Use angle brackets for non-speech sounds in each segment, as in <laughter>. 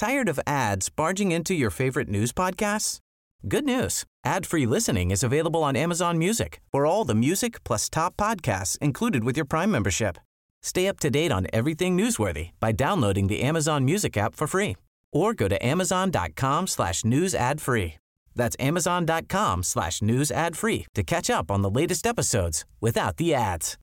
Tired of ads barging into your favorite news podcasts? Good news. Ad-free listening is available on Amazon Music for all the music plus top podcasts included with your Prime membership. Stay up to date on everything newsworthy by downloading the Amazon Music app for free or go to amazon.com slash news ad free. That's amazon.com slash news ad free to catch up on the latest episodes without the ads.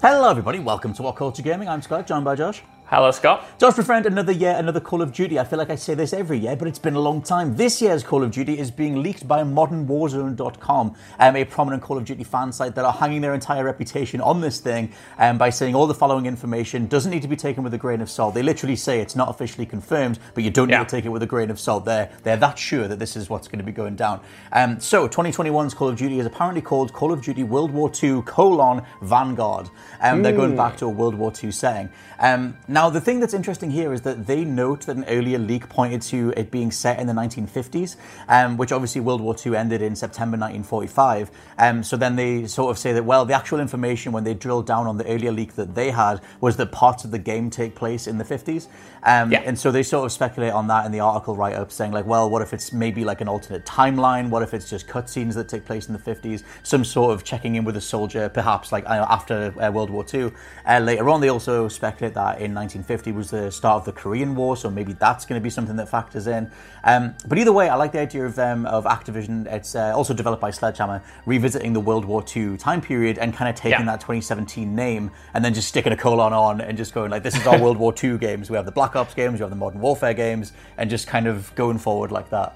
Hello, everybody. Welcome to WhatCulture Gaming. I'm Scott, joined by Josh. Hello, Scott. Josh, my friend, another year, another Call of Duty. I feel like I say this every year, but it's been a long time. This year's Call of Duty is being leaked by ModernWarzone.com, um, a prominent Call of Duty fan site that are hanging their entire reputation on this thing um, by saying all the following information doesn't need to be taken with a grain of salt. They literally say it's not officially confirmed, but you don't need Yeah. to take it with a grain of salt. They're, they're that sure that this is what's going to be going down. Um, so, 2021's Call of Duty is apparently called Call of Duty World War II colon Vanguard. Um, They're going back to a World War II setting. Um, now, the thing that's interesting here is that they note that an earlier leak pointed to it being set in the 1950s, um, which obviously World War II ended in September 1945. Um, so then they sort of say that, well, the actual information when they drilled down on the earlier leak that they had was that parts of the game take place in the 50s. Um, Yeah. And so they sort of speculate on that in the article write up, saying, like, well, what if it's maybe like an alternate timeline? What if it's just cutscenes that take place in the 50s? Some sort of checking in with a soldier, perhaps like uh, after uh, World War II. Uh, later on, they also speculate that in 1950 was the start of the Korean War, so maybe that's going to be something that factors in. Um, but either way, I like the idea of um, of Activision. It's uh, also developed by Sledgehammer, revisiting the World War II time period and kind of taking Yeah. that 2017 name and then just sticking a colon on and just going like, this is our <laughs> World War II games. We have the Black Ops games, we have the Modern Warfare games, and just kind of going forward like that.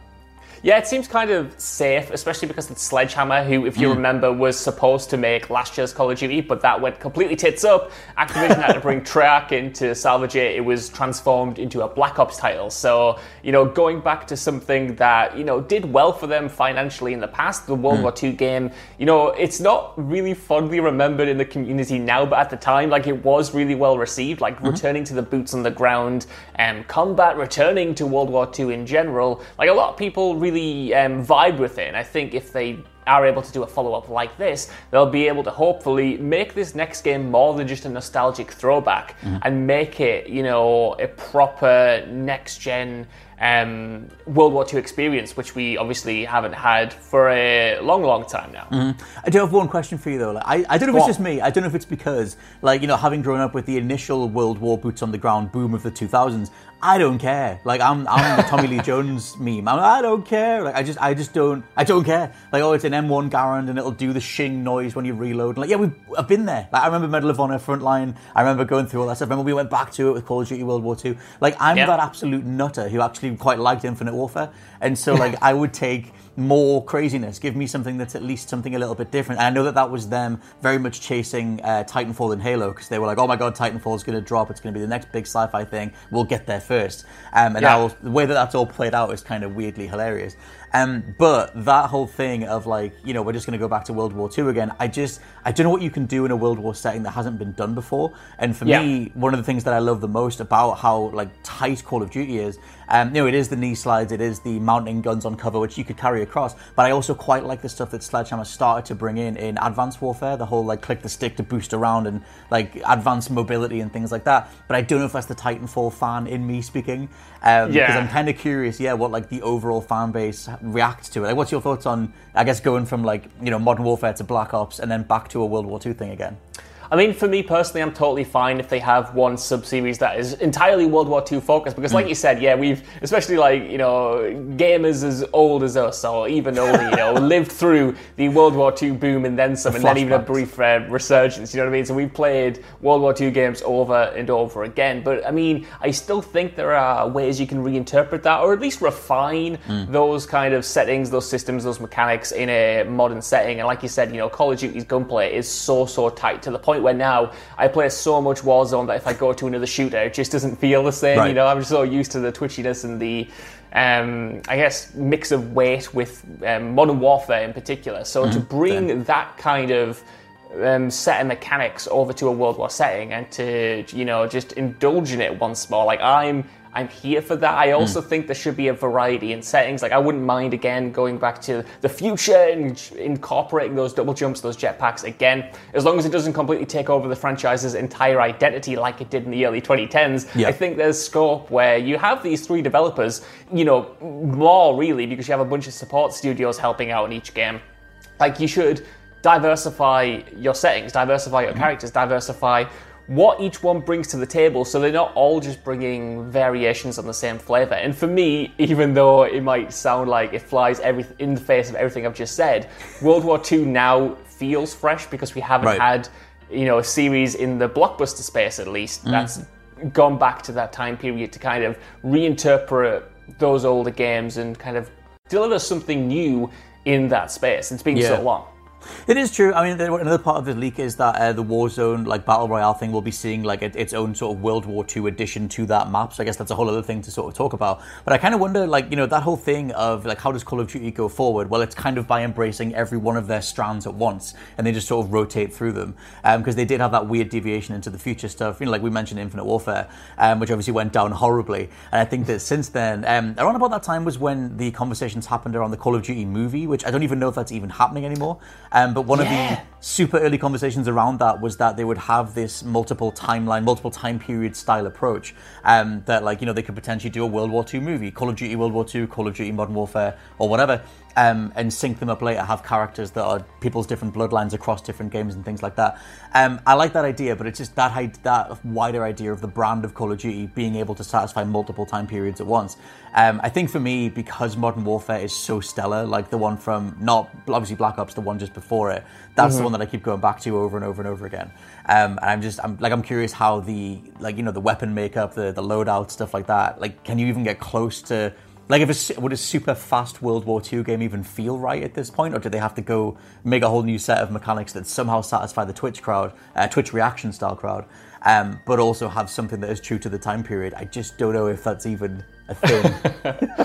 Yeah, it seems kind of safe, especially because it's Sledgehammer, who, if you hmm. remember, was supposed to make last year's Call of Duty, but that went completely tits up. Activision had to bring <laughs> Treyarch in to salvage it. It was transformed into a Black Ops title. So, you know, going back to something that, you know, did well for them financially in the past, the World hmm. War II game, you know, it's not really fondly remembered in the community now, but at the time, like, it was really well received, like, mm-hmm. returning to the boots on the ground, um, combat, returning to World War II in general. Like, a lot of people really um, vibe with it, and I think if they are able to do a follow up like this, they'll be able to hopefully make this next game more than just a nostalgic throwback and make it, you know, a proper next gen um, World War II experience, which we obviously haven't had for a long, long time now. I do have one question for you though. Like, I, I don't know if Go it's just me. I don't know if it's because, like, you know, having grown up with the initial World War boots on the ground boom of the 2000s, I don't care. Like, I'm, I'm the Tommy Lee <laughs> Jones meme. I'm, I don't care. Like, I just, I just don't, I don't care. Like, oh, it's an M1 Garand and it'll do the shing noise when you reload. Like, yeah, we've, I've been there. Like, I remember Medal of Honor Frontline. I remember going through all that stuff. I remember we went back to it with Call of Duty World War II. Like, I'm Yeah. that absolute nutter who actually quite liked Infinite Warfare, and so like I would take more craziness. Give me something that's at least something a little bit different. And I know that that was them very much chasing uh, Titanfall and Halo because they were like, oh my god, Titanfall is going to drop. It's going to be the next big sci-fi thing. We'll get there first. Um, and Yeah. how, the way that that's all played out is kind of weirdly hilarious. Um, but that whole thing of like, you know, we're just going to go back to World War II again. I just, I don't know what you can do in a World War setting that hasn't been done before. And for Yeah. me, one of the things that I love the most about how like tight Call of Duty is, um, you know, it is the knee slides, it is the mounting guns on cover, which you could carry across. But I also quite like the stuff that Sledgehammer started to bring in in Advanced Warfare, the whole like click the stick to boost around and like advanced mobility and things like that. But I don't know if that's the Titanfall fan in me speaking, um, because I'm kind of curious, yeah, what like the overall fan base reacts to it. Like, what's your thoughts on, I guess, going from like you know Modern Warfare to Black Ops and then back to a World War II thing again? I mean, for me personally, I'm totally fine if they have one sub series that is entirely World War II focused. Because, like you said, yeah, we've, especially like, you know, gamers as old as us, or even older, you know, <laughs> lived through the World War II boom and then some, and then even a brief uh, resurgence, you know what I mean? So we've played World War II games over and over again. But, I mean, I still think there are ways you can reinterpret that, or at least refine those kind of settings, those systems, those mechanics in a modern setting. And like you said, you know, Call of Duty's gunplay is so, so tight to the point where now I play so much Warzone that if I go to another shooter, it just doesn't feel the same. Right. You know, I'm so used to the twitchiness and the, um, I guess, mix of weight with um, Modern Warfare in particular. So to bring that kind of um, set of mechanics over to a World War setting and to you know just indulge in it once more. Like I'm I'm here for that. I also mm. think there should be a variety in settings. Like I wouldn't mind again going back to the future and incorporating those double jumps, those jetpacks again, as long as it doesn't completely take over the franchise's entire identity like it did in the early 2010s. Yeah. I think there's scope where you have these three developers, you know, more really because you have a bunch of support studios helping out in each game. Like you should diversify your settings, diversify your mm-hmm. characters, diversify what each one brings to the table so they're not all just bringing variations on the same flavor. And for me, <laughs> even though it might sound like it flies every, in the face of everything I've just said, World War II now feels fresh because we haven't right. had you know a series in the blockbuster space at least mm. that's gone back to that time period to kind of reinterpret those older games and kind of deliver something new in that space. It's been yeah. so long. It is true. I mean, another part of the leak is that uh, the Warzone like battle royale thing will be seeing like its own sort of World War II addition to that map. So I guess that's a whole other thing to sort of talk about. But I kind of wonder, like you know, that whole thing of like how does Call of Duty go forward? Well, it's kind of by embracing every one of their strands at once, and they just sort of rotate through them because um, they did have that weird deviation into the future stuff. You know, like we mentioned Infinite Warfare, um, which obviously went down horribly. And I think that since then, um, around about that time was when the conversations happened around the Call of Duty movie, which I don't even know if that's even happening anymore. Um, but one yeah. of the super early conversations around that was that they would have this multiple timeline, multiple time period style approach. Um, that like you know they could potentially do a World War II movie, Call of Duty World War II, Call of Duty Modern Warfare, or whatever, um, and sync them up later. Have characters that are people's different bloodlines across different games and things like that. Um, I like that idea, but it's just that that wider idea of the brand of Call of Duty being able to satisfy multiple time periods at once. Um, I think for me, because Modern Warfare is so stellar, like the one from not obviously Black Ops, the one just before it, that's mm-hmm. the one that I keep going back to over and over and over again. Um, and I'm just, I'm like, I'm curious how the like you know the weapon makeup, the the loadout stuff like that. Like, can you even get close to like, if a, would a super fast World War II game even feel right at this point, or do they have to go make a whole new set of mechanics that somehow satisfy the Twitch crowd, uh, Twitch reaction style crowd, um, but also have something that is true to the time period? I just don't know if that's even a thing.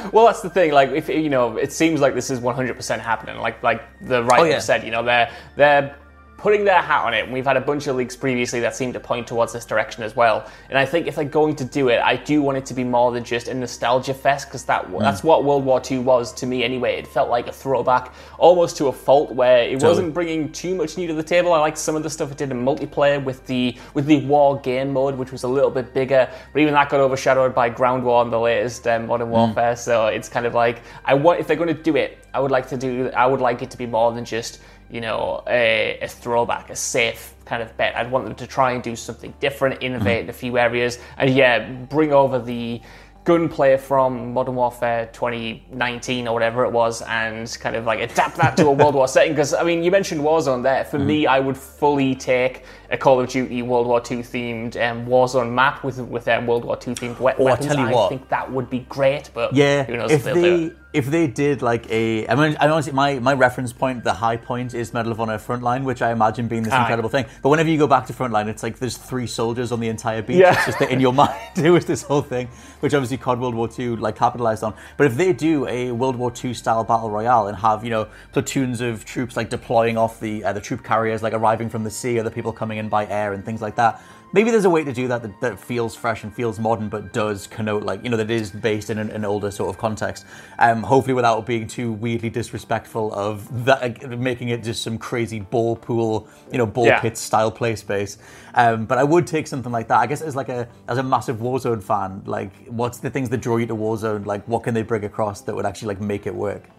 <laughs> well, that's the thing. Like, if you know, it seems like this is 100% happening. Like, like the writer oh, yeah. said, you know, they're they're putting their hat on it. And we've had a bunch of leaks previously that seem to point towards this direction as well. And I think if they're going to do it, I do want it to be more than just a nostalgia fest because that mm. that's what World War II was to me anyway. It felt like a throwback, almost to a fault, where it totally. wasn't bringing too much new to the table. I liked some of the stuff it did in multiplayer with the with the war game mode, which was a little bit bigger. But even that got overshadowed by Ground War and the latest um, Modern mm. Warfare. So it's kind of like I want if they're going to do it, I would like to do. I would like it to be more than just you know, a, a, throwback, a safe kind of bet. I'd want them to try and do something different, innovate in a few areas, and yeah, bring over the gunplay from Modern Warfare 2019 or whatever it was, and kind of like adapt that to a World War setting. Because I mean, you mentioned Warzone there. For mm-hmm. me, I would fully take a Call of Duty World War II themed um, Warzone map with with um, World War II themed we- oh, weapons. I, tell you what, I think that would be great. But yeah, who knows if, if they if they did like a, I mean, I honestly, my, my reference point, the high point is Medal of Honor Frontline, which I imagine being this Aye. incredible thing. But whenever you go back to Frontline, it's like there's three soldiers on the entire beach. Yeah. It's just that in your <laughs> mind, it was this whole thing, which obviously COD World War II like capitalized on. But if they do a World War II style battle royale and have you know platoons of troops like deploying off the uh, the troop carriers, like arriving from the sea, other people coming in by air and things like that maybe there's a way to do that, that that, feels fresh and feels modern, but does connote like you know that is based in an, an older sort of context. Um, hopefully without being too weirdly disrespectful of that, making it just some crazy ball pool, you know, ball yeah. pit style play space. Um, but I would take something like that. I guess as like a as a massive Warzone fan, like what's the things that draw you to Warzone? Like what can they bring across that would actually like make it work?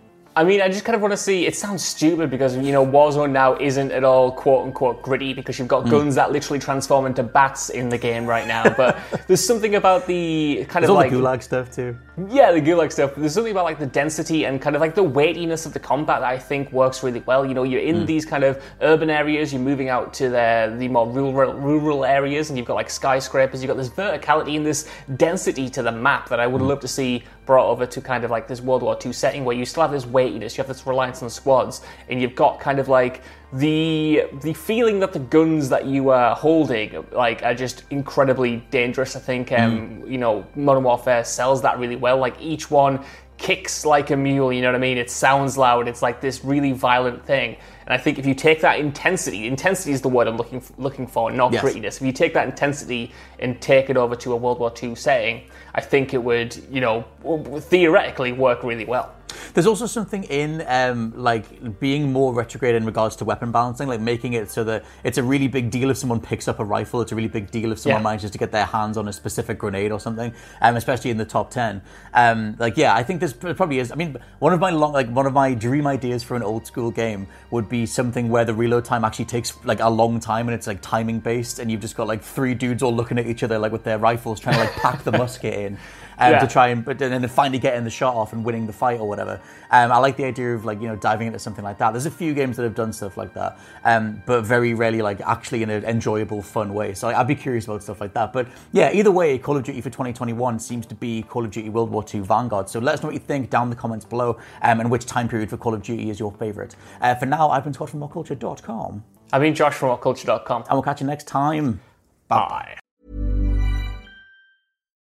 I mean, I just kind of want to see. It sounds stupid because you know Warzone now isn't at all quote unquote gritty because you've got mm. guns that literally transform into bats in the game right now. But <laughs> there's something about the kind there's of like the gulag stuff too. Yeah, the gulag stuff. There's something about like the density and kind of like the weightiness of the combat that I think works really well. You know, you're in mm. these kind of urban areas. You're moving out to the the more rural rural areas, and you've got like skyscrapers. You've got this verticality and this density to the map that I would mm. love to see brought over to kind of like this World War II setting where you still have this weightiness, you have this reliance on squads, and you've got kind of like the the feeling that the guns that you are holding like are just incredibly dangerous. I think um, you know Modern Warfare sells that really well. Like each one kicks like a mule. You know what I mean? It sounds loud. It's like this really violent thing. And I think if you take that intensity, intensity is the word I'm looking looking for, not Yes. grittiness. If you take that intensity and take it over to a World War II setting, I think it would, you know, theoretically work really well. There's also something in um, like being more retrograde in regards to weapon balancing, like making it so that it's a really big deal if someone picks up a rifle. It's a really big deal if someone Yeah. manages to get their hands on a specific grenade or something, um, especially in the top ten. Um, like, yeah, I think this probably is. I mean, one of my long, like one of my dream ideas for an old school game would be something where the reload time actually takes like a long time and it's like timing based, and you've just got like three dudes all looking at each other like with their rifles trying to like pack the <laughs> musket in. Um, Yeah. to try and but then finally getting the shot off and winning the fight or whatever. Um, I like the idea of like you know diving into something like that. There's a few games that have done stuff like that, um, but very rarely like actually in an enjoyable, fun way. So I'd be curious about stuff like that. But yeah, either way, Call of Duty for 2021 seems to be Call of Duty World War II Vanguard. So let us know what you think down in the comments below, um, and which time period for Call of Duty is your favorite. Uh, for now, I've been Scott from WhatCulture.com, I've been Josh from WhatCulture.com. and we'll catch you next time. Bye.